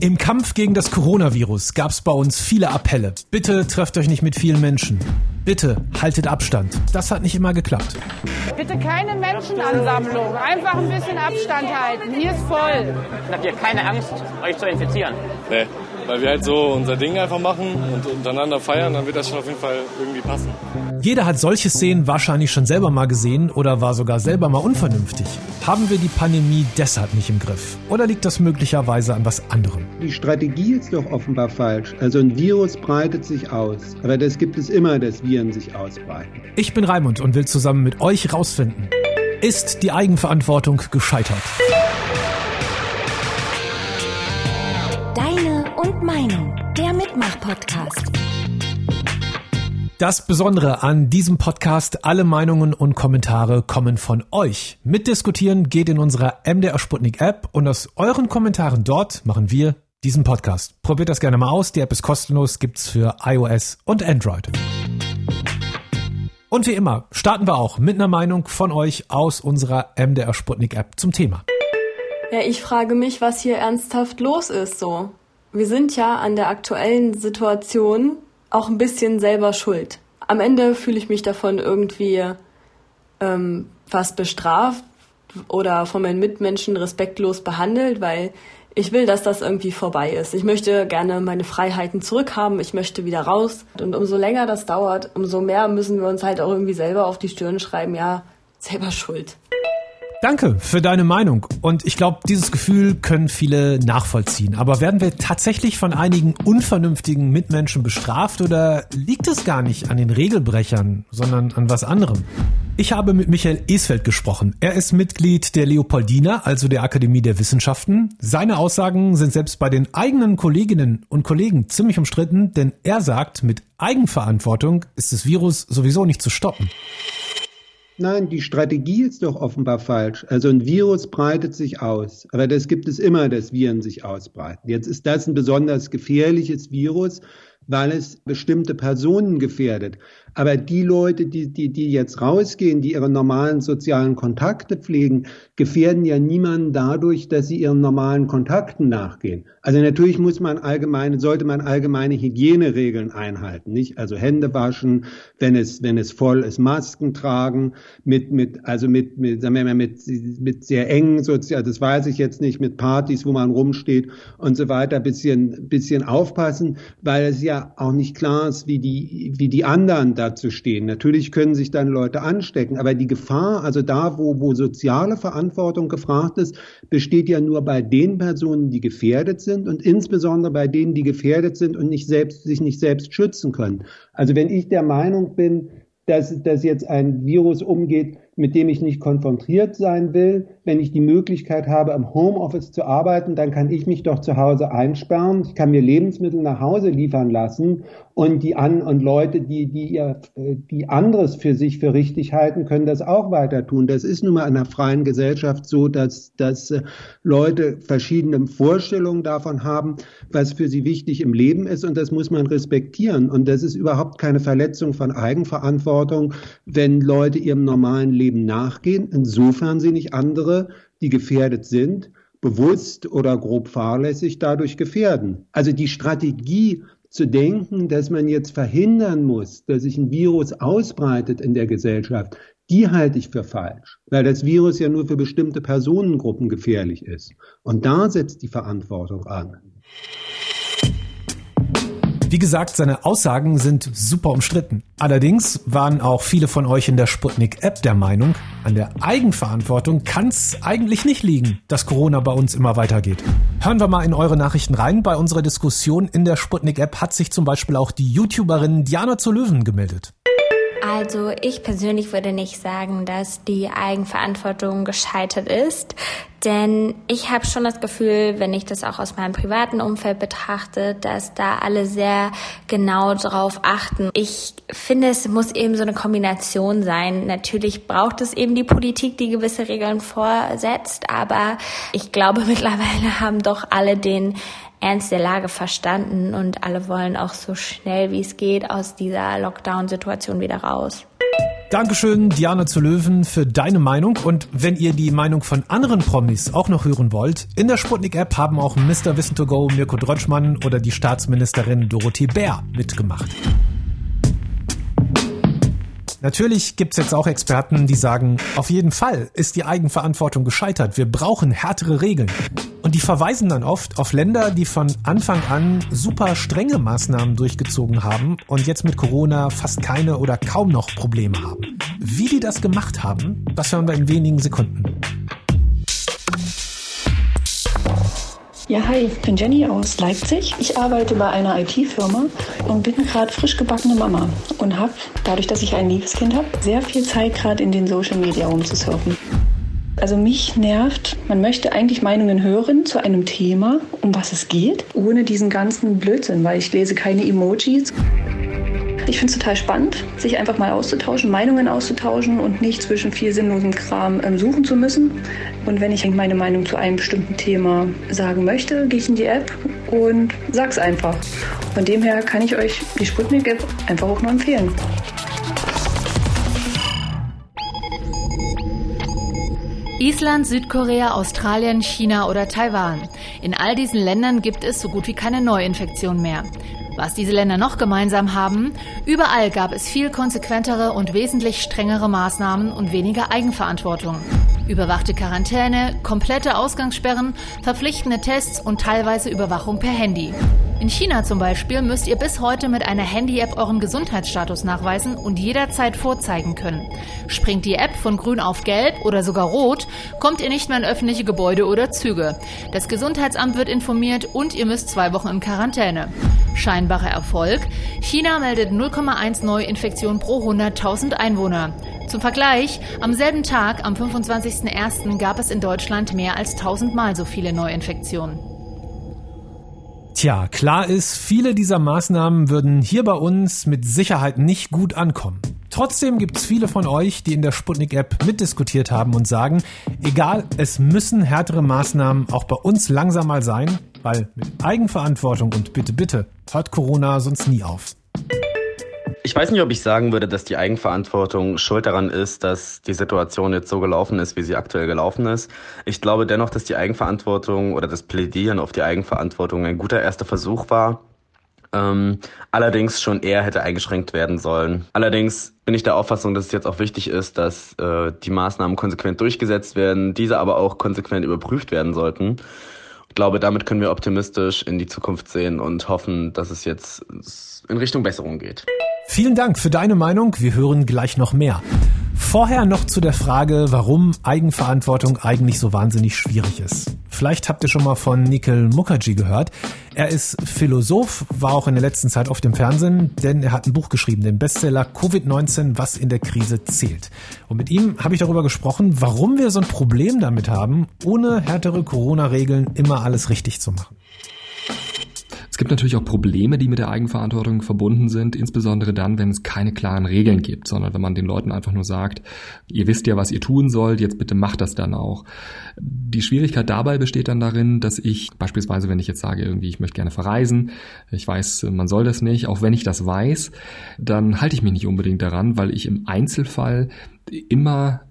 Im Kampf gegen das Coronavirus gab es bei uns viele Appelle. Bitte trefft euch nicht mit vielen Menschen. Bitte haltet Abstand. Das hat nicht immer geklappt. Bitte keine Menschenansammlung. Einfach ein bisschen Abstand halten. Hier ist voll. Habt ihr keine Angst, euch zu infizieren? Nee, weil wir halt so unser Ding einfach machen und untereinander feiern, dann wird das schon auf jeden Fall irgendwie passen. Jeder hat solche Szenen wahrscheinlich schon selber mal gesehen oder war sogar selber mal unvernünftig. Haben wir die Pandemie deshalb nicht im Griff? Oder liegt das möglicherweise an was anderem? Die Strategie ist doch offenbar falsch. Also ein Virus breitet sich aus. Aber das gibt es immer, dass Viren sich ausbreiten. Ich bin Raimund und will zusammen mit euch rausfinden. Ist die Eigenverantwortung gescheitert? Deine und Meinung, der Mitmach-Podcast. Das Besondere an diesem Podcast, alle Meinungen und Kommentare kommen von euch. Mitdiskutieren geht in unserer MDR Sputnik App und aus euren Kommentaren dort machen wir diesen Podcast. Probiert das gerne mal aus, die App ist kostenlos, gibt's für iOS und Android. Und wie immer starten wir auch mit einer Meinung von euch aus unserer MDR Sputnik App zum Thema. Ja, ich frage mich, was hier ernsthaft los ist so. Wir sind ja an der aktuellen Situation auch ein bisschen selber schuld. Am Ende fühle ich mich davon irgendwie ähm, fast bestraft oder von meinen Mitmenschen respektlos behandelt, weil ich will, dass das irgendwie vorbei ist. Ich möchte gerne meine Freiheiten zurückhaben, ich möchte wieder raus. Und umso länger das dauert, umso mehr müssen wir uns halt auch irgendwie selber auf die Stirn schreiben, ja, selber schuld. Danke für deine Meinung. Und ich glaube, dieses Gefühl können viele nachvollziehen. Aber werden wir tatsächlich von einigen unvernünftigen Mitmenschen bestraft oder liegt es gar nicht an den Regelbrechern, sondern an was anderem? Ich habe mit Michael Esfeld gesprochen. Er ist Mitglied der Leopoldina, also der Akademie der Wissenschaften. Seine Aussagen sind selbst bei den eigenen Kolleginnen und Kollegen ziemlich umstritten, denn er sagt, mit Eigenverantwortung ist das Virus sowieso nicht zu stoppen. Nein, die Strategie ist doch offenbar falsch. Also ein Virus breitet sich aus. Aber das gibt es immer, dass Viren sich ausbreiten. Jetzt ist das ein besonders gefährliches Virus, weil es bestimmte Personen gefährdet. Aber die Leute, die, die, die jetzt rausgehen, die ihre normalen sozialen Kontakte pflegen, gefährden ja niemanden dadurch, dass sie ihren normalen Kontakten nachgehen. Also natürlich muss man allgemeine, sollte man allgemeine Hygieneregeln einhalten, nicht? Also Hände waschen, wenn es, wenn es voll ist, Masken tragen, mit, mit, also mit, mit, sagen wir mal, mit, mit sehr engen sozial, das weiß ich jetzt nicht, mit Partys, wo man rumsteht und so weiter, bisschen, bisschen aufpassen, weil es ja auch nicht klar ist, wie die, wie die anderen da zu stehen. Natürlich können sich dann Leute anstecken, aber die Gefahr, also da, wo, wo soziale Verantwortung gefragt ist, besteht ja nur bei den Personen, die gefährdet sind und insbesondere bei denen, die gefährdet sind und nicht selbst, sich nicht selbst schützen können. Also wenn ich der Meinung bin, dass, dass jetzt ein Virus umgeht, mit dem ich nicht konfrontiert sein will. Wenn ich die Möglichkeit habe, im Homeoffice zu arbeiten, dann kann ich mich doch zu Hause einsperren. Ich kann mir Lebensmittel nach Hause liefern lassen und die an und Leute, die die ihr die anderes für sich für richtig halten, können das auch weiter tun. Das ist nun mal in einer freien Gesellschaft so, dass dass äh, Leute verschiedene Vorstellungen davon haben, was für sie wichtig im Leben ist und das muss man respektieren und das ist überhaupt keine Verletzung von Eigenverantwortung, wenn Leute ihrem normalen Leben Leben nachgehen, insofern sie nicht andere, die gefährdet sind, bewusst oder grob fahrlässig dadurch gefährden. Also die Strategie zu denken, dass man jetzt verhindern muss, dass sich ein Virus ausbreitet in der Gesellschaft, die halte ich für falsch, weil das Virus ja nur für bestimmte Personengruppen gefährlich ist. Und da setzt die Verantwortung an. Wie gesagt, seine Aussagen sind super umstritten. Allerdings waren auch viele von euch in der Sputnik-App der Meinung, an der Eigenverantwortung kann es eigentlich nicht liegen, dass Corona bei uns immer weitergeht. Hören wir mal in eure Nachrichten rein. Bei unserer Diskussion in der Sputnik-App hat sich zum Beispiel auch die YouTuberin Diana zu Löwen gemeldet. Also ich persönlich würde nicht sagen, dass die Eigenverantwortung gescheitert ist, denn ich habe schon das Gefühl, wenn ich das auch aus meinem privaten Umfeld betrachte, dass da alle sehr genau drauf achten. Ich finde, es muss eben so eine Kombination sein. Natürlich braucht es eben die Politik, die gewisse Regeln vorsetzt, aber ich glaube mittlerweile haben doch alle den Ernst der Lage verstanden und alle wollen auch so schnell wie es geht aus dieser Lockdown-Situation wieder raus. Dankeschön, Diana zu Löwen, für deine Meinung. Und wenn ihr die Meinung von anderen Promis auch noch hören wollt, in der Sputnik-App haben auch Mr. Wissen to Go, Mirko Drotschmann oder die Staatsministerin Dorothee Bär mitgemacht. Natürlich gibt's jetzt auch Experten, die sagen, auf jeden Fall ist die Eigenverantwortung gescheitert. Wir brauchen härtere Regeln. Und die verweisen dann oft auf Länder, die von Anfang an super strenge Maßnahmen durchgezogen haben und jetzt mit Corona fast keine oder kaum noch Probleme haben. Wie die das gemacht haben, das hören wir in wenigen Sekunden. Ja, hi, ich bin Jenny aus Leipzig. Ich arbeite bei einer IT-Firma und bin gerade frisch gebackene Mama und habe, dadurch, dass ich ein liebes Kind habe, sehr viel Zeit gerade in den Social Media rumzusurfen. Also mich nervt, man möchte eigentlich Meinungen hören zu einem Thema, um was es geht, ohne diesen ganzen Blödsinn, weil ich lese keine Emojis. Ich finde es total spannend, sich einfach mal auszutauschen, Meinungen auszutauschen und nicht zwischen viel sinnlosem Kram ähm, suchen zu müssen. Und wenn ich meine Meinung zu einem bestimmten Thema sagen möchte, gehe ich in die App und sag's einfach. Von dem her kann ich euch die Sputnik-App einfach auch nur empfehlen. Island, Südkorea, Australien, China oder Taiwan. In all diesen Ländern gibt es so gut wie keine Neuinfektion mehr. Was diese Länder noch gemeinsam haben, überall gab es viel konsequentere und wesentlich strengere Maßnahmen und weniger Eigenverantwortung. Überwachte Quarantäne, komplette Ausgangssperren, verpflichtende Tests und teilweise Überwachung per Handy. In China zum Beispiel müsst ihr bis heute mit einer Handy-App euren Gesundheitsstatus nachweisen und jederzeit vorzeigen können. Springt die App von grün auf gelb oder sogar rot, kommt ihr nicht mehr in öffentliche Gebäude oder Züge. Das Gesundheitsamt wird informiert und ihr müsst zwei Wochen in Quarantäne. Scheinbarer Erfolg. China meldet 0,1 Neuinfektionen pro 100.000 Einwohner. Zum Vergleich, am selben Tag, am 25.01., gab es in Deutschland mehr als 1000 Mal so viele Neuinfektionen. Tja, klar ist, viele dieser Maßnahmen würden hier bei uns mit Sicherheit nicht gut ankommen. Trotzdem gibt es viele von euch, die in der Sputnik-App mitdiskutiert haben und sagen, egal, es müssen härtere Maßnahmen auch bei uns langsam mal sein, weil mit Eigenverantwortung und bitte, bitte hört Corona sonst nie auf. Ich weiß nicht, ob ich sagen würde, dass die Eigenverantwortung schuld daran ist, dass die Situation jetzt so gelaufen ist, wie sie aktuell gelaufen ist. Ich glaube dennoch, dass die Eigenverantwortung oder das Plädieren auf die Eigenverantwortung ein guter erster Versuch war. Ähm, allerdings schon eher hätte eingeschränkt werden sollen. Allerdings bin ich der Auffassung, dass es jetzt auch wichtig ist, dass äh, die Maßnahmen konsequent durchgesetzt werden, diese aber auch konsequent überprüft werden sollten. Ich glaube, damit können wir optimistisch in die Zukunft sehen und hoffen, dass es jetzt in Richtung Besserung geht. Vielen Dank für deine Meinung. Wir hören gleich noch mehr. Vorher noch zu der Frage, warum Eigenverantwortung eigentlich so wahnsinnig schwierig ist. Vielleicht habt ihr schon mal von Nikhil Mukherjee gehört. Er ist Philosoph, war auch in der letzten Zeit auf dem Fernsehen, denn er hat ein Buch geschrieben, den Bestseller Covid-19, was in der Krise zählt. Und mit ihm habe ich darüber gesprochen, warum wir so ein Problem damit haben, ohne härtere Corona-Regeln immer alles richtig zu machen. Es gibt natürlich auch Probleme, die mit der Eigenverantwortung verbunden sind, insbesondere dann, wenn es keine klaren Regeln gibt, sondern wenn man den Leuten einfach nur sagt, ihr wisst ja, was ihr tun sollt, jetzt bitte macht das dann auch. Die Schwierigkeit dabei besteht dann darin, dass ich beispielsweise, wenn ich jetzt sage, irgendwie, ich möchte gerne verreisen, ich weiß, man soll das nicht, auch wenn ich das weiß, dann halte ich mich nicht unbedingt daran, weil ich im Einzelfall immer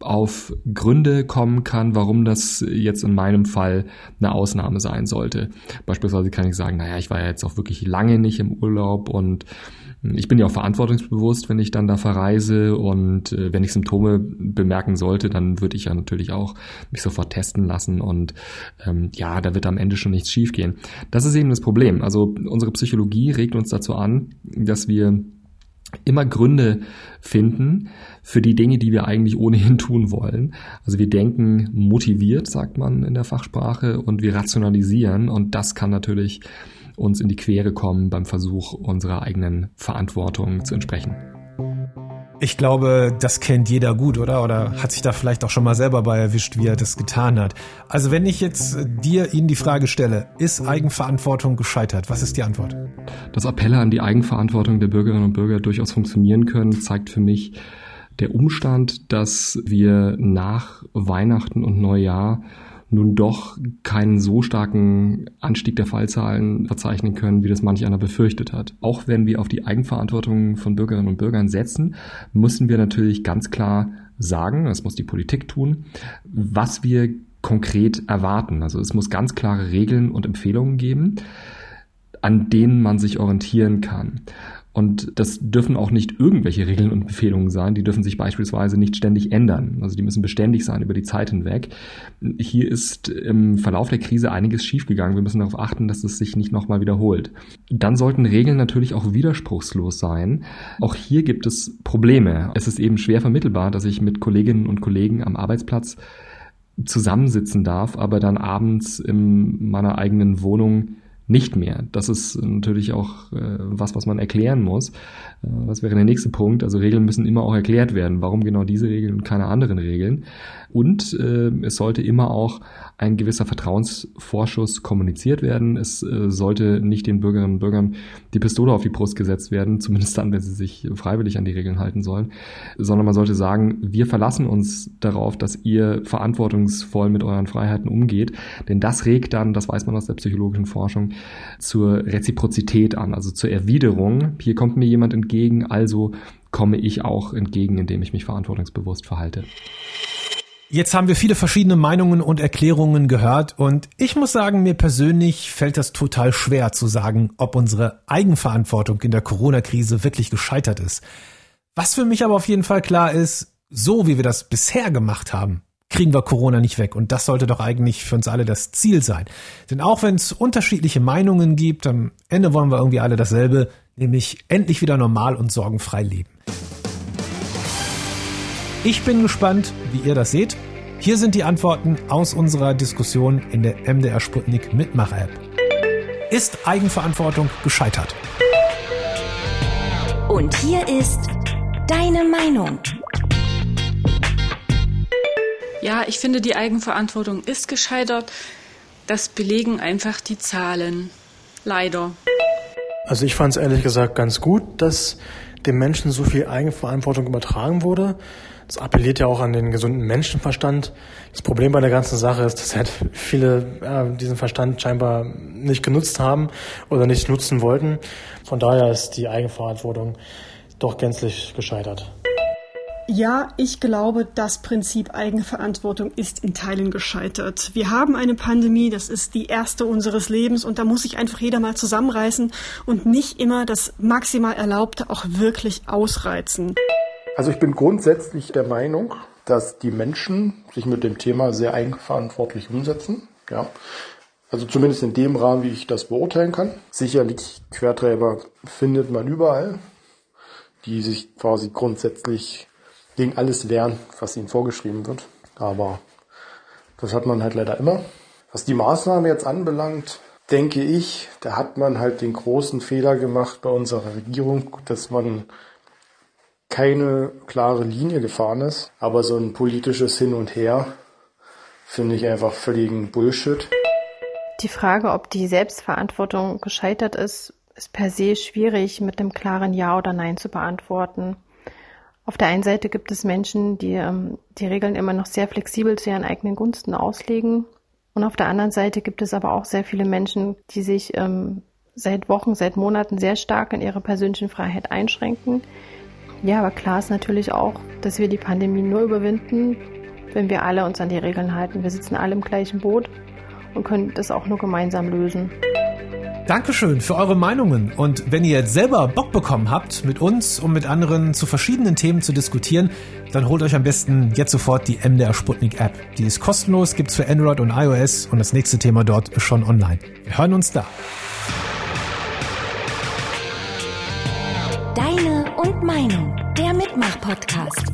auf Gründe kommen kann, warum das jetzt in meinem Fall eine Ausnahme sein sollte. Beispielsweise kann ich sagen, naja, ich war ja jetzt auch wirklich lange nicht im Urlaub und ich bin ja auch verantwortungsbewusst, wenn ich dann da verreise und äh, wenn ich Symptome bemerken sollte, dann würde ich ja natürlich auch mich sofort testen lassen und ähm, ja, da wird am Ende schon nichts schiefgehen. Das ist eben das Problem. Also unsere Psychologie regt uns dazu an, dass wir immer Gründe finden für die Dinge, die wir eigentlich ohnehin tun wollen. Also wir denken motiviert, sagt man in der Fachsprache, und wir rationalisieren und das kann natürlich uns in die Quere kommen beim Versuch, unserer eigenen Verantwortung zu entsprechen. Ich glaube, das kennt jeder gut, oder? Oder hat sich da vielleicht auch schon mal selber bei erwischt, wie er das getan hat. Also wenn ich jetzt dir Ihnen die Frage stelle, ist Eigenverantwortung gescheitert? Was ist die Antwort? Dass Appelle an die Eigenverantwortung der Bürgerinnen und Bürger durchaus funktionieren können, zeigt für mich der Umstand, dass wir nach Weihnachten und Neujahr nun doch keinen so starken Anstieg der Fallzahlen verzeichnen können, wie das manch einer befürchtet hat. Auch wenn wir auf die Eigenverantwortung von Bürgerinnen und Bürgern setzen, müssen wir natürlich ganz klar sagen, das muss die Politik tun, was wir konkret erwarten. Also es muss ganz klare Regeln und Empfehlungen geben, an denen man sich orientieren kann. Und das dürfen auch nicht irgendwelche Regeln und Empfehlungen sein. Die dürfen sich beispielsweise nicht ständig ändern. Also die müssen beständig sein über die Zeit hinweg. Hier ist im Verlauf der Krise einiges schiefgegangen. Wir müssen darauf achten, dass es sich nicht nochmal wiederholt. Dann sollten Regeln natürlich auch widerspruchslos sein. Auch hier gibt es Probleme. Es ist eben schwer vermittelbar, dass ich mit Kolleginnen und Kollegen am Arbeitsplatz zusammensitzen darf, aber dann abends in meiner eigenen Wohnung nicht mehr. Das ist natürlich auch äh, was, was man erklären muss. Äh, das wäre der nächste Punkt. Also Regeln müssen immer auch erklärt werden. Warum genau diese Regeln und keine anderen Regeln? Und äh, es sollte immer auch ein gewisser Vertrauensvorschuss kommuniziert werden. Es äh, sollte nicht den Bürgerinnen und Bürgern die Pistole auf die Brust gesetzt werden, zumindest dann, wenn sie sich freiwillig an die Regeln halten sollen, sondern man sollte sagen, wir verlassen uns darauf, dass ihr verantwortungsvoll mit euren Freiheiten umgeht, denn das regt dann, das weiß man aus der psychologischen Forschung, zur Reziprozität an, also zur Erwiderung. Hier kommt mir jemand entgegen, also komme ich auch entgegen, indem ich mich verantwortungsbewusst verhalte. Jetzt haben wir viele verschiedene Meinungen und Erklärungen gehört und ich muss sagen, mir persönlich fällt das total schwer zu sagen, ob unsere Eigenverantwortung in der Corona-Krise wirklich gescheitert ist. Was für mich aber auf jeden Fall klar ist, so wie wir das bisher gemacht haben, kriegen wir Corona nicht weg. Und das sollte doch eigentlich für uns alle das Ziel sein. Denn auch wenn es unterschiedliche Meinungen gibt, am Ende wollen wir irgendwie alle dasselbe, nämlich endlich wieder normal und sorgenfrei leben. Ich bin gespannt, wie ihr das seht. Hier sind die Antworten aus unserer Diskussion in der MDR Sputnik Mitmach-App. Ist Eigenverantwortung gescheitert? Und hier ist deine Meinung. Ja, ich finde, die Eigenverantwortung ist gescheitert. Das belegen einfach die Zahlen. Leider. Also ich fand es ehrlich gesagt ganz gut, dass dem Menschen so viel Eigenverantwortung übertragen wurde. Das appelliert ja auch an den gesunden Menschenverstand. Das Problem bei der ganzen Sache ist, dass halt viele ja, diesen Verstand scheinbar nicht genutzt haben oder nicht nutzen wollten. Von daher ist die Eigenverantwortung doch gänzlich gescheitert. Ja, ich glaube, das Prinzip Eigenverantwortung ist in Teilen gescheitert. Wir haben eine Pandemie, das ist die erste unseres Lebens und da muss sich einfach jeder mal zusammenreißen und nicht immer das maximal Erlaubte auch wirklich ausreizen. Also ich bin grundsätzlich der Meinung, dass die Menschen sich mit dem Thema sehr eigenverantwortlich umsetzen. Ja. Also zumindest in dem Rahmen, wie ich das beurteilen kann. Sicherlich Quertreiber findet man überall, die sich quasi grundsätzlich gegen alles wehren, was ihnen vorgeschrieben wird. Aber das hat man halt leider immer. Was die Maßnahme jetzt anbelangt, denke ich, da hat man halt den großen Fehler gemacht bei unserer Regierung, dass man keine klare Linie gefahren ist, aber so ein politisches Hin und Her finde ich einfach völligen Bullshit. Die Frage, ob die Selbstverantwortung gescheitert ist, ist per se schwierig mit einem klaren Ja oder Nein zu beantworten. Auf der einen Seite gibt es Menschen, die ähm, die Regeln immer noch sehr flexibel zu ihren eigenen Gunsten auslegen. Und auf der anderen Seite gibt es aber auch sehr viele Menschen, die sich ähm, seit Wochen, seit Monaten sehr stark in ihrer persönlichen Freiheit einschränken, ja, aber klar ist natürlich auch, dass wir die Pandemie nur überwinden, wenn wir alle uns an die Regeln halten. Wir sitzen alle im gleichen Boot und können das auch nur gemeinsam lösen. Dankeschön für eure Meinungen. Und wenn ihr jetzt selber Bock bekommen habt, mit uns und mit anderen zu verschiedenen Themen zu diskutieren, dann holt euch am besten jetzt sofort die MDR Sputnik App. Die ist kostenlos, gibt's für Android und iOS und das nächste Thema dort ist schon online. Wir hören uns da. Deine und Meinung, der Mitmach-Podcast.